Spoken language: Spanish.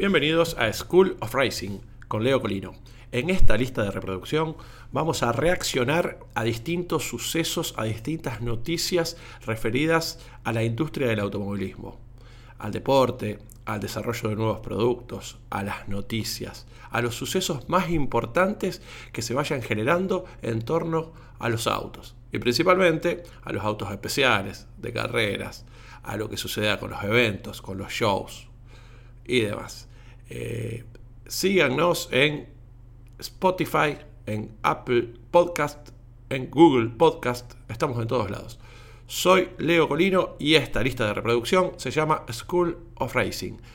Bienvenidos a School of Racing con Leo Colino. En esta lista de reproducción vamos a reaccionar a distintos sucesos, a distintas noticias referidas a la industria del automovilismo, al deporte, al desarrollo de nuevos productos, a las noticias, a los sucesos más importantes que se vayan generando en torno a los autos y principalmente a los autos especiales, de carreras, a lo que suceda con los eventos, con los shows y demás. Eh, síganos en Spotify, en Apple Podcast, en Google Podcast, estamos en todos lados. Soy Leo Colino y esta lista de reproducción se llama School of Racing.